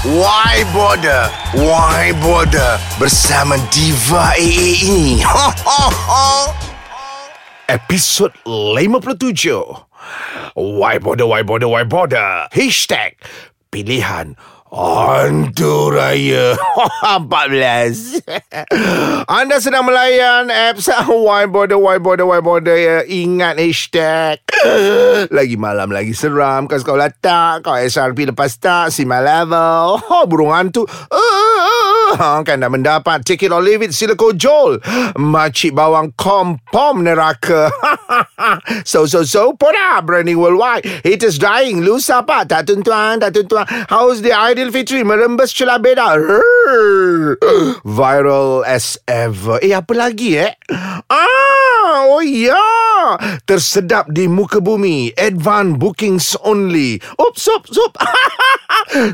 Why Border? Why Border? Bersama Diva AA ini. Ho, ho, ho. Episod 57. Why Border, Why Border, Why Border? Hashtag pilihan Hantu Raya. 14 Anda sedang melayan apps Why Border, Why Border, Why Border ya. Ingat hashtag. Lagi malam, lagi seram. Kau sekolah tak? Kau SRP lepas tak? Si my level. Oh, Burung hantu. Uh, Kan dah mendapat Take it or leave it Sila kojol Makcik bawang kompom neraka. So so so Poda Branding worldwide. Haters dying. Lu siapa? Tak tuan-tuan Tak tuan-tuan. How's the Aidilfitri Merembes celah beda. Viral as ever. Eh apa lagi eh? Ah, oh ya. Tersedap di muka bumi. Advance bookings only. Oops, oops, oops.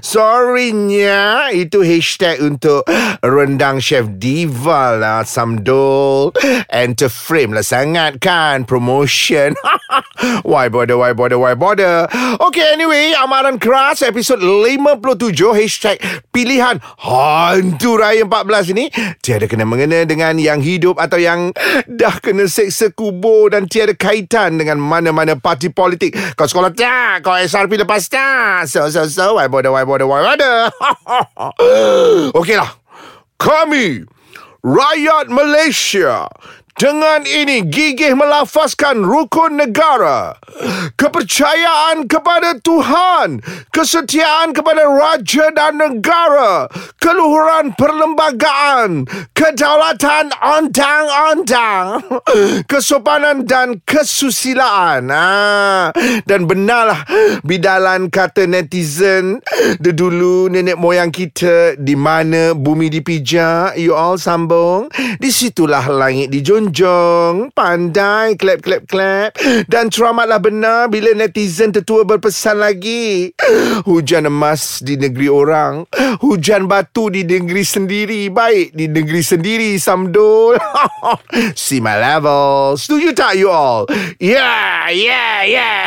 Sorrynya Itu hashtag untuk Rendang Chef Diva lah Samdol Enter frame lah sangat kan Promotion Why bother, why bother, why bother Okay anyway Amaran keras Episod 57 Hashtag Pilihan Hantu Raya 14 ini Tiada kena-mengena dengan yang hidup Atau yang dah kena seksa kubur Dan tiada kaitan dengan mana-mana parti politik Kau sekolah tak? Kau SRP lepas tak? So, so, so Why bother, why bother, why bother Okey lah Kami Rakyat Malaysia dengan ini gigih melafazkan rukun negara, kepercayaan kepada Tuhan, kesetiaan kepada raja dan negara, keluhuran perlembagaan, kedaulatan ontang-ontang, kesopanan dan kesusilaan. Ah, dan benarlah bidalan kata netizen dulu nenek moyang kita di mana bumi dipijak, you all sambung, di situlah langit dijunjung Jong. Pandai. Clap clap clap. Dan teramatlah benar Bila netizen tertua berpesan lagi. Hujan emas di negeri orang. Hujan batu di negeri sendiri. Baik di negeri sendiri Samdul. See my level. Setuju tak you all? Yeah yeah yeah.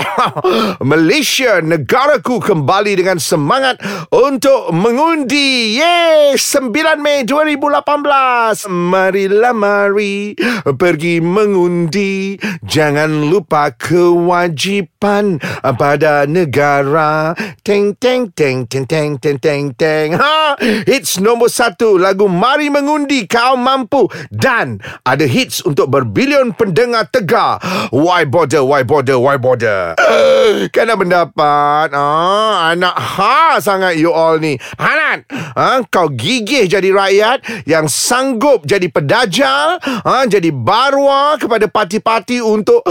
Malaysia Negaraku kembali dengan semangat Untuk mengundi. Yeay 9 Mei 2018 Marilah mari pergi mengundi. Jangan lupa kewajipan pada negara. Teng teng teng teng teng teng teng teng. Ha! Hits nombor satu lagu mari mengundi kau mampu. Dan ada hits untuk berbilion pendengar tegar. Why bother why bother why bother? Eh, kena mendapat ah ha, anak ha sangat you all ni. Hanat ha? kau gigih jadi rakyat yang sanggup jadi pedajal ha? jadi barwa kepada parti-parti untuk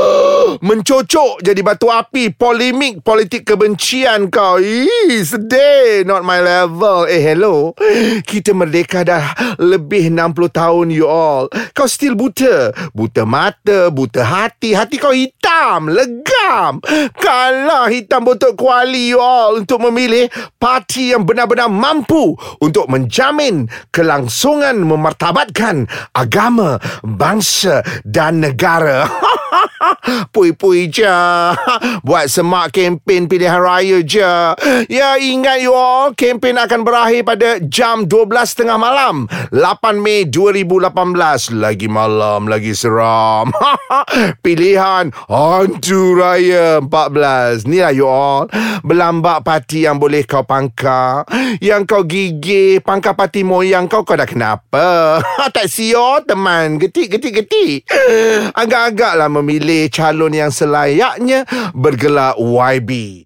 mencocok jadi batu api polemik politik kebencian kau. Ih, sedih. Not my level. Eh, hello. Kita merdeka dah lebih 60 tahun, you all. Kau still buta. Buta mata, buta hati. Hati kau hitam, legam. Kalah hitam botok kuali, you all. Untuk memilih parti yang benar-benar mampu untuk menjamin kelangsungan memartabatkan agama, bangsa dan negara. Pui-pui je. Buat semak kempen pilihan raya je. Ya ingat you all Kempen akan berakhir pada jam 12.30 malam. 8 Mei 2018 Lagi malam Lagi seram. Pilihan Hantu Raya 14 Ni lah you all. Belambak parti yang boleh kau pangkar. Yang kau gigih Pangkar parti moyang kau Kau dah kenapa? Tak siyo teman. Getik getik getik. Agak-agak lah memilih calon yang selayaknya bergelar YB.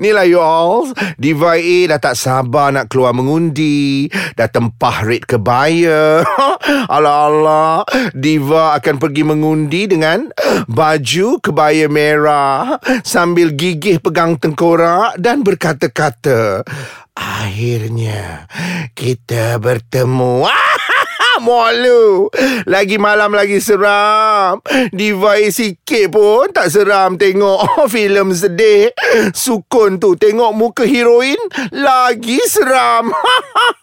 Inilah you all. Diva A dah tak sabar nak keluar mengundi. Dah tempah red kebaya. Allah-Allah Diva akan pergi mengundi dengan Baju kebaya merah Sambil gigih pegang tengkorak Dan berkata-kata Akhirnya Kita bertemu. Muak lu. Lagi malam lagi seram. Diva sikit pun Tak seram. Tengok filem sedih. Sukun tu Tengok muka heroin Lagi seram.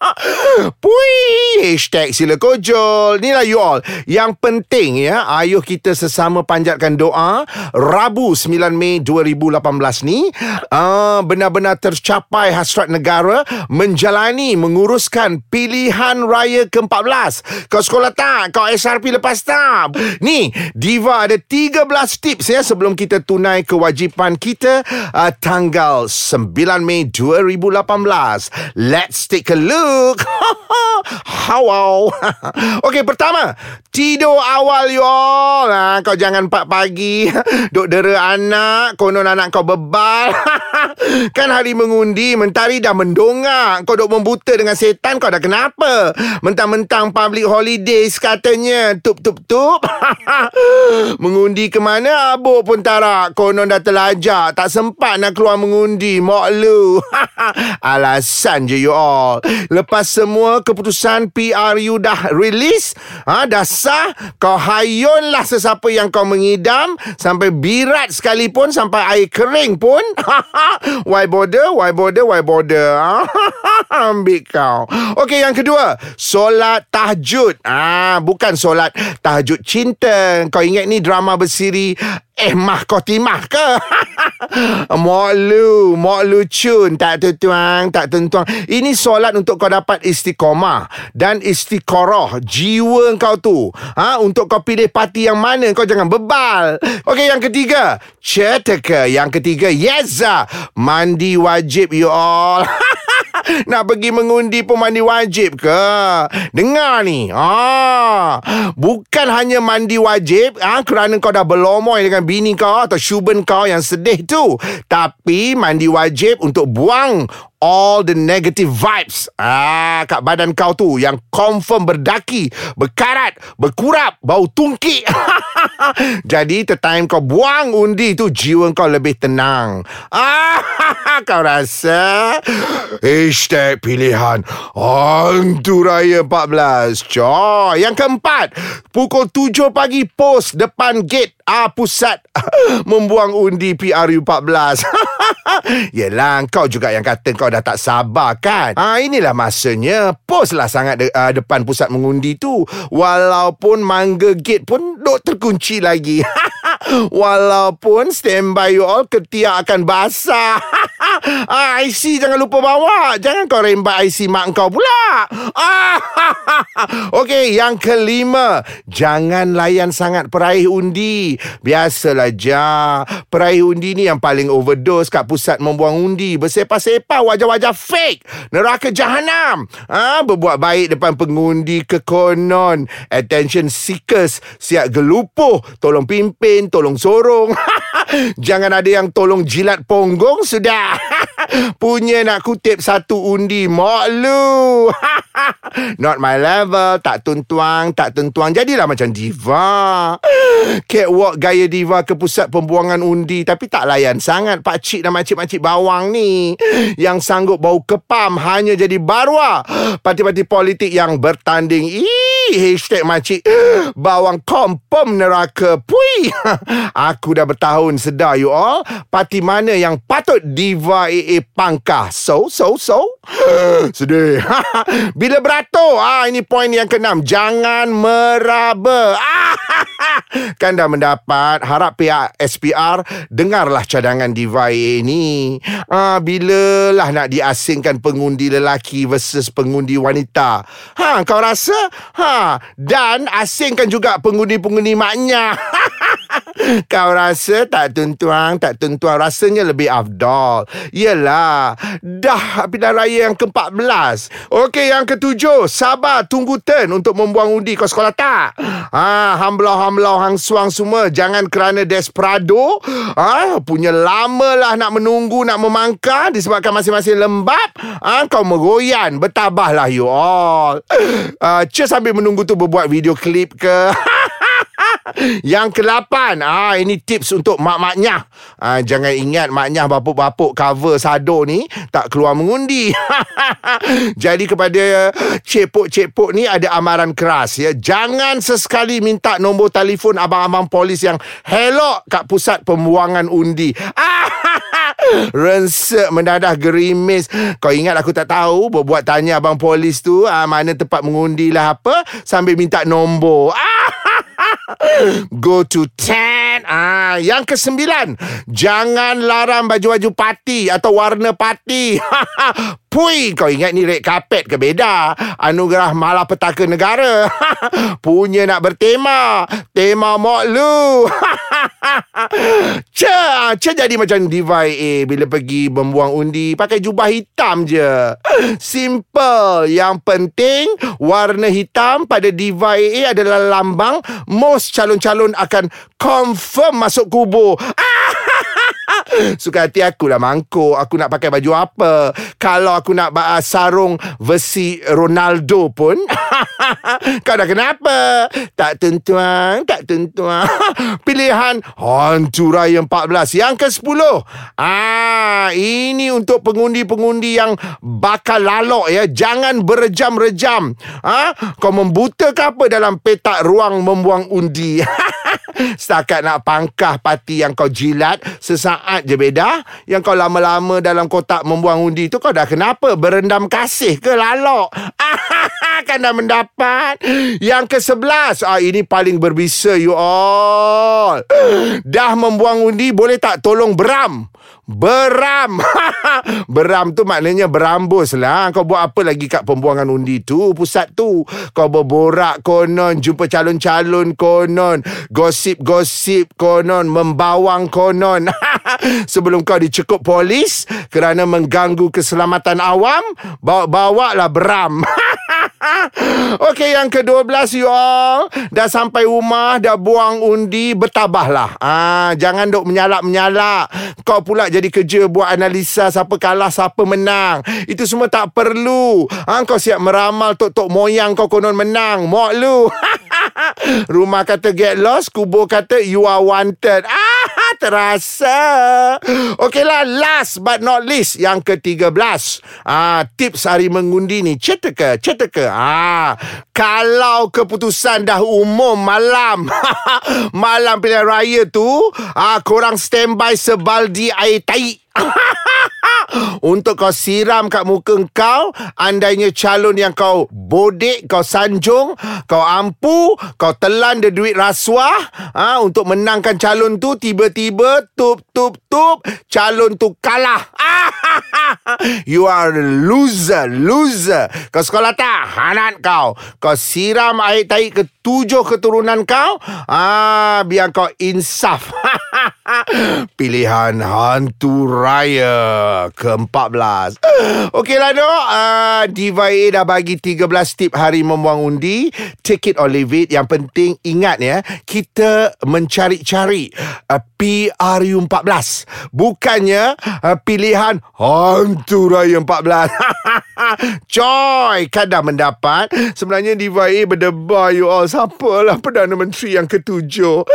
Pui! Hashtag sila kojol. Inilah you all. Yang penting ya Ayuh kita sesama panjatkan doa. Rabu 9 Mei 2018 ni uh, Benar-benar tercapai hasrat negara Menjalani Menguruskan Pilihan Raya ke-14 Kau sekolah tak? Kau SRP lepas tak? Ni Diva ada 13 tips ya Sebelum kita tunai kewajipan kita uh, Tanggal 9 Mei 2018 Let's take a look. How wow Okey pertama Tidur awal you all. Ha, Kau jangan 4 pagi. Duk dera anak Konon anak kau bebal. Kan hari mengundi Mentari dah mendongak. Kau duk membuta dengan setan Kau dah kenapa? Mentang-mentang public holidays Katanya. Tup tup tup. Mengundi ke mana? Abuk pun tarak Konon dah terlajak Tak sempat nak keluar mengundi. Mok lu. Alasan je you all. Lepas semua keputusan PRU dah release ha, Dah sah Kau hayunlah sesiapa yang kau mengidam. Sampai birat sekalipun Sampai air kering pun. Why bother? Why bother? Why bother? Ambil kau. Okey yang kedua. Solat tahajud ah, Bukan solat tahajud cinta Kau ingat ni drama bersiri Eh mah kotimah ke? Mok lu, mok lu cun. Tak tuan, tak tuan. Ini solat untuk kau dapat istiqomah dan istiqoroh jiwa kau tu. Ha, untuk kau pilih parti yang mana kau jangan bebal. Okey, yang ketiga. Cetaka. Yang ketiga, yes. Mandi wajib you all. Nak pergi mengundi pun mandi wajib ke? Dengar ni. Ah, bukan hanya mandi wajib ah kerana kau dah berlomoi dengan bini kau atau syuben kau yang sedih tu. Tapi mandi wajib untuk buang all the negative vibes ah kat badan kau tu yang confirm berdaki, berkarat, berkurap, bau tungki. Jadi time kau buang undi tu jiwa kau lebih tenang. Ah kau rasa hashtag pilihan Hantu Raya 14 Coy Yang keempat Pukul 7 pagi post depan gate A pusat membuang undi PRU 14. Yelah, kau juga yang kata kau dah tak sabar kan? Ha, inilah masanya. Postlah sangat de- uh, depan pusat mengundi tu. Walaupun mangga gate pun duk terkunci lagi. Walaupun standby you all ketiak akan basah. ah, IC jangan lupa bawa. Jangan kau rembat IC mak kau pula. Ah, Okey, yang kelima. Jangan layan sangat peraih undi. Biasalah ja Peraih undi ni yang paling overdose Kat pusat membuang undi Bersepah-sepah wajah-wajah fake Neraka jahanam ha, Berbuat baik depan pengundi kekonon Attention seekers Siap gelupuh Tolong pimpin Tolong sorong Jangan ada yang tolong jilat ponggong Sudah. Punya nak kutip satu undi Mok lu. Not my level. Tak tuntuang Tak tentuang. Jadilah macam diva. Catwalk gaya diva ke pusat pembuangan undi. Tapi tak layan sangat. Pakcik dan makcik-makcik bawang ni. Yang sanggup bau kepam Hanya jadi barwa. Parti-parti politik yang bertanding. Ih, Hashtag makcik Bawang kompom neraka. Pui. Aku dah bertahun sedar you all. Parti mana yang patut diva AA pangkah? So, so, so. Sedih. Bila beratur? Ah, Ini poin yang keenam. Jangan meraba. Kan dah mendapat Harap pihak SPR Dengarlah cadangan Diva AA ni. Ah, Bila lah nak diasingkan Pengundi lelaki Versus pengundi wanita. Ha, kau rasa? Ha, dan asingkan juga pengundi-pengundi maknya Kau rasa tak tuntuang Tak tuntuang Rasanya lebih afdol. Yelah Dah pilihan raya yang ke-14 Okey yang ketujuh Sabar tunggu turn Untuk membuang undi Kau sekolah tak? Ha, Hamblau-hamblau Hang suang semua. Jangan kerana desperado ha, Punya lama lah Nak menunggu Nak memangka Disebabkan masing-masing lembab. Ha, Kau meroyan Bertabahlah you all. Uh, Cheers sambil menunggu tu Berbuat video klip ke Yang ke-8 ah, Ini tips untuk mak-maknya. Ah, Jangan ingat maknya bapuk-bapuk cover sado ni Tak keluar mengundi. Jadi kepada cepuk-cepuk ni Ada amaran keras ya. Jangan sesekali minta nombor telefon Abang-abang polis yang Helok kat pusat pembuangan undi. Rensek mendadah gerimis. Kau ingat aku tak tahu Buat tanya abang polis tu ah, Mana tempat mengundi lah apa Sambil minta nombor Go to 10 ah, Yang kesembilan. Jangan larang baju-baju parti Atau warna parti Pui Kau ingat ni red carpet ke beda? Anugerah malapetaka negara. Punya nak bertema. Tema mok lu. Cia Cia jadi macam Diva AA Bila pergi membuang undi. Pakai jubah hitam je. Simple. Yang penting Warna hitam pada Diva AA adalah lambang. Most calon-calon akan confirm masuk kubur Suka hati aku lah mangkuk. Aku nak pakai baju apa? Kalau aku nak uh, sarung versi Ronaldo pun Kau dah kenapa? Tak tentuan Tak tentuan. Pilihan Hantu Raya 14 Yang ke-10 ah, Ini untuk pengundi-pengundi yang Bakal lalok ya. Jangan berejam-rejam ah, Kau membuta ke apa dalam petak ruang membuang undi? Setakat nak pangkah parti yang kau jilat Sesaat je beda Yang kau lama-lama dalam kotak membuang undi tu Kau dah kenapa? Berendam kasih ke lalok? kan dah mendapat Yang ke-11 ah, Ini paling berbisa you all Dah membuang undi Boleh tak tolong beram Beram. Beram tu maknanya berambus lah. Kau buat apa lagi kat pembuangan undi tu? Pusat tu. Kau berborak konon Jumpa calon-calon konon. Gosip-gosip konon Membawang konon. Sebelum kau dicekup polis Kerana mengganggu keselamatan awam Bawa-bawa lah beram Okey yang ke-12 you all Dah sampai rumah Dah buang undi Bertabahlah. Ah, Jangan duk menyalak-menyalak. Kau pula jadi kerja Buat analisa Siapa kalah Siapa menang. Itu semua tak perlu. Ah, Kau siap meramal Tok-tok moyang kau konon menang. Mok lu. Rumah kata get lost Kubur kata you are wanted. Ah terasa. Okeylah, last but not least yang ke-13. Ah, tips hari mengundi ni. Cetaka, cetaka. Ah, kalau keputusan dah umum malam. malam pilihan raya tu, ah korang standby sebaldi air tai. Untuk kau siram kat muka kau Andainya calon yang kau bodek Kau sanjung Kau ampu Kau telan dia duit rasuah ha, Untuk menangkan calon tu Tiba-tiba Tup, tup, tup Calon tu kalah. You are loser Loser. Kau sekolah tak? Hanat kau. Kau siram air taik ke tujuh keturunan kau ah, Biar kau insaf Pilihan hantu raya ke-14. Okeylah dok, uh, Diva A dah bagi 13 tip hari membuang undi. Take it or leave it. Yang penting ingat ya, kita mencari-cari uh, PRU14. Bukannya uh, pilihan hantu raya 14. Coy, kadang mendapat. Sebenarnya Diva A berdebar you all. Siapalah Perdana Menteri yang ketujuh?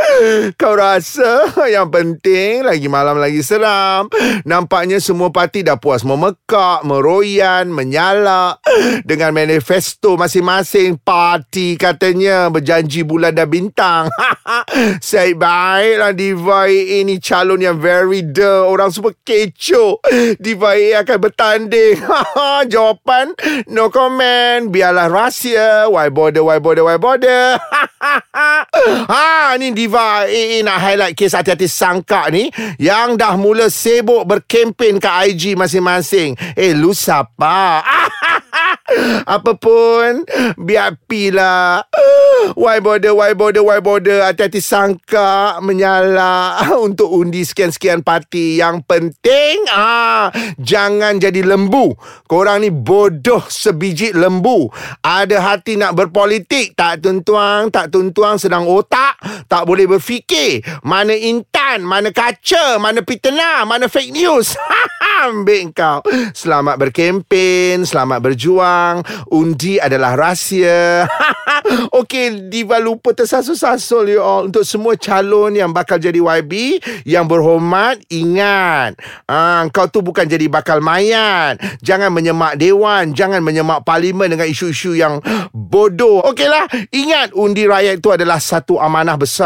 Kau rasa yang penting lagi malam lagi seram. Nampaknya semua parti dah puas memekak, meroyan, menyalak dengan manifesto masing-masing parti katanya berjanji bulan dan bintang. Saya baiklah Diva ini calon yang very the orang super kecoh. Diva akan bertanding. Jawapan no comment. Biarlah rahsia. Why bother, why bother, why bother. ha, ni Diva AA nak highlight kes hati-hati sangka ni yang dah mula sibuk berkempen ke IG masing-masing. Eh, lu siapa? Apapun Biar pila Why bother Why bother Why bother? Hati-hati sangka Menyala. Untuk undi sekian-sekian parti Yang penting ah, Jangan jadi lembu. Korang ni bodoh Sebiji lembu. Ada hati nak berpolitik? Tak tuntuang Tak tuntuang Sedang otak Tak boleh berfikir. Mana intan, mana kaca, mana pitena, mana fake news. Ambil kau. Selamat berkempen, selamat berjuang. Undi adalah rahsia. Okey, Diva lupa tersasul-sasul you all. Untuk semua calon yang bakal jadi YB, yang berhormat, ingat. Ah, kau tu bukan jadi bakal mayan. Jangan menyemak dewan, jangan menyemak parlimen dengan isu-isu yang bodoh. Okeylah, ingat undi rakyat itu adalah satu amanah besar.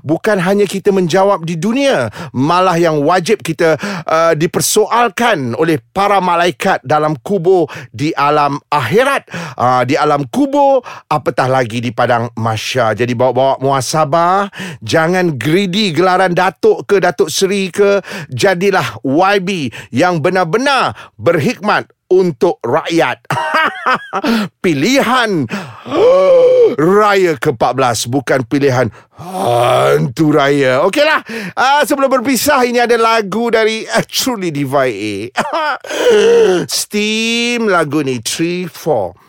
Bukan hanya kita menjawab di dunia, malah yang wajib kita uh, dipersoalkan oleh para malaikat dalam kubur di alam akhirat, uh, di alam kubur, apatah lagi di padang masya. Jadi bawa-bawa muasabah, jangan greedy gelaran datuk ke datuk seri ke, jadilah YB yang benar-benar berhikmat untuk rakyat. pilihan raya ke-14 bukan pilihan hantu raya. Okeylah. Uh, sebelum berpisah ini ada lagu dari uh, Truly Divide A. Steam lagu ni 3 4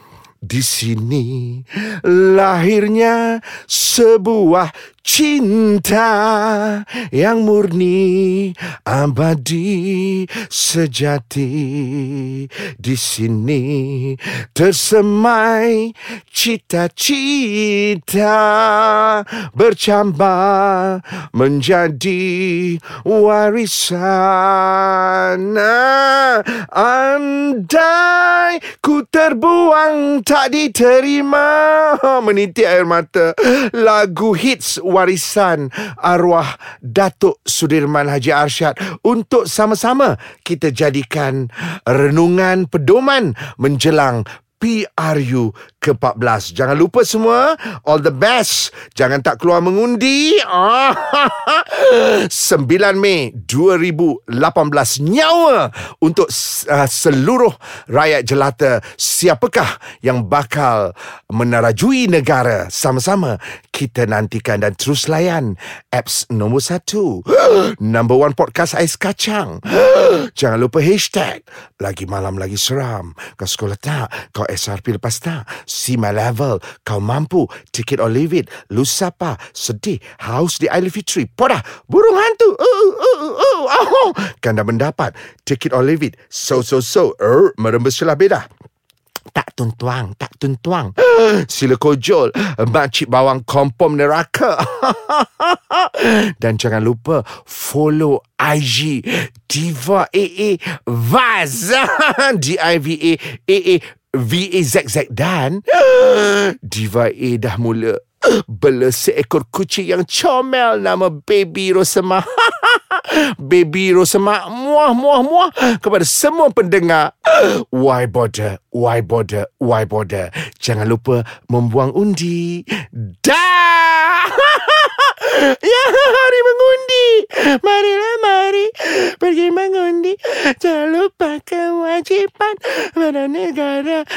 di sini lahirnya sebuah cinta yang murni abadi sejati. Di sini tersemai cita-cita bercambah menjadi warisan. Andai ku terbuang tak diterima. Menitik air mata. Lagu hits warisan arwah Datuk Sudirman Haji Arsyad untuk sama-sama kita jadikan renungan pedoman menjelang PRU ke-14. Jangan lupa semua, all the best. Jangan tak keluar mengundi. 9 Mei 2018 nyawa untuk uh, seluruh rakyat jelata. Siapakah yang bakal menarajui negara sama-sama kita nantikan dan terus layan apps nombor satu. Number one podcast Ais Kacang. Jangan lupa hashtag lagi malam lagi seram. Kau sekolah tak? Kau SRP lepas tak? See my level. Kau mampu. Take it or leave it. Lu siapa? Sedih. Haus di Aili Fitri. Podah. Burung hantu. Uh, uh, uh, uh. Kan dah mendapat. It or leave it. So, so, so. Er, merembes celah beda tak tuntuang, tak tuntuang. Sila kojol, makcik bawang kompom neraka. Dan jangan lupa follow IG Diva AA Vaz. D-I-V-A AA V-A-Z-Z dan Diva A dah mula bela seekor kucing yang comel nama Baby Rosema. Baby Rosema muah muah muah kepada semua pendengar. Why bother? Why bother? Why bother? Jangan lupa membuang undi. Dah. ya hari mengundi. Marilah mari pergi mengundi. Jangan lupa kewajiban pada negara.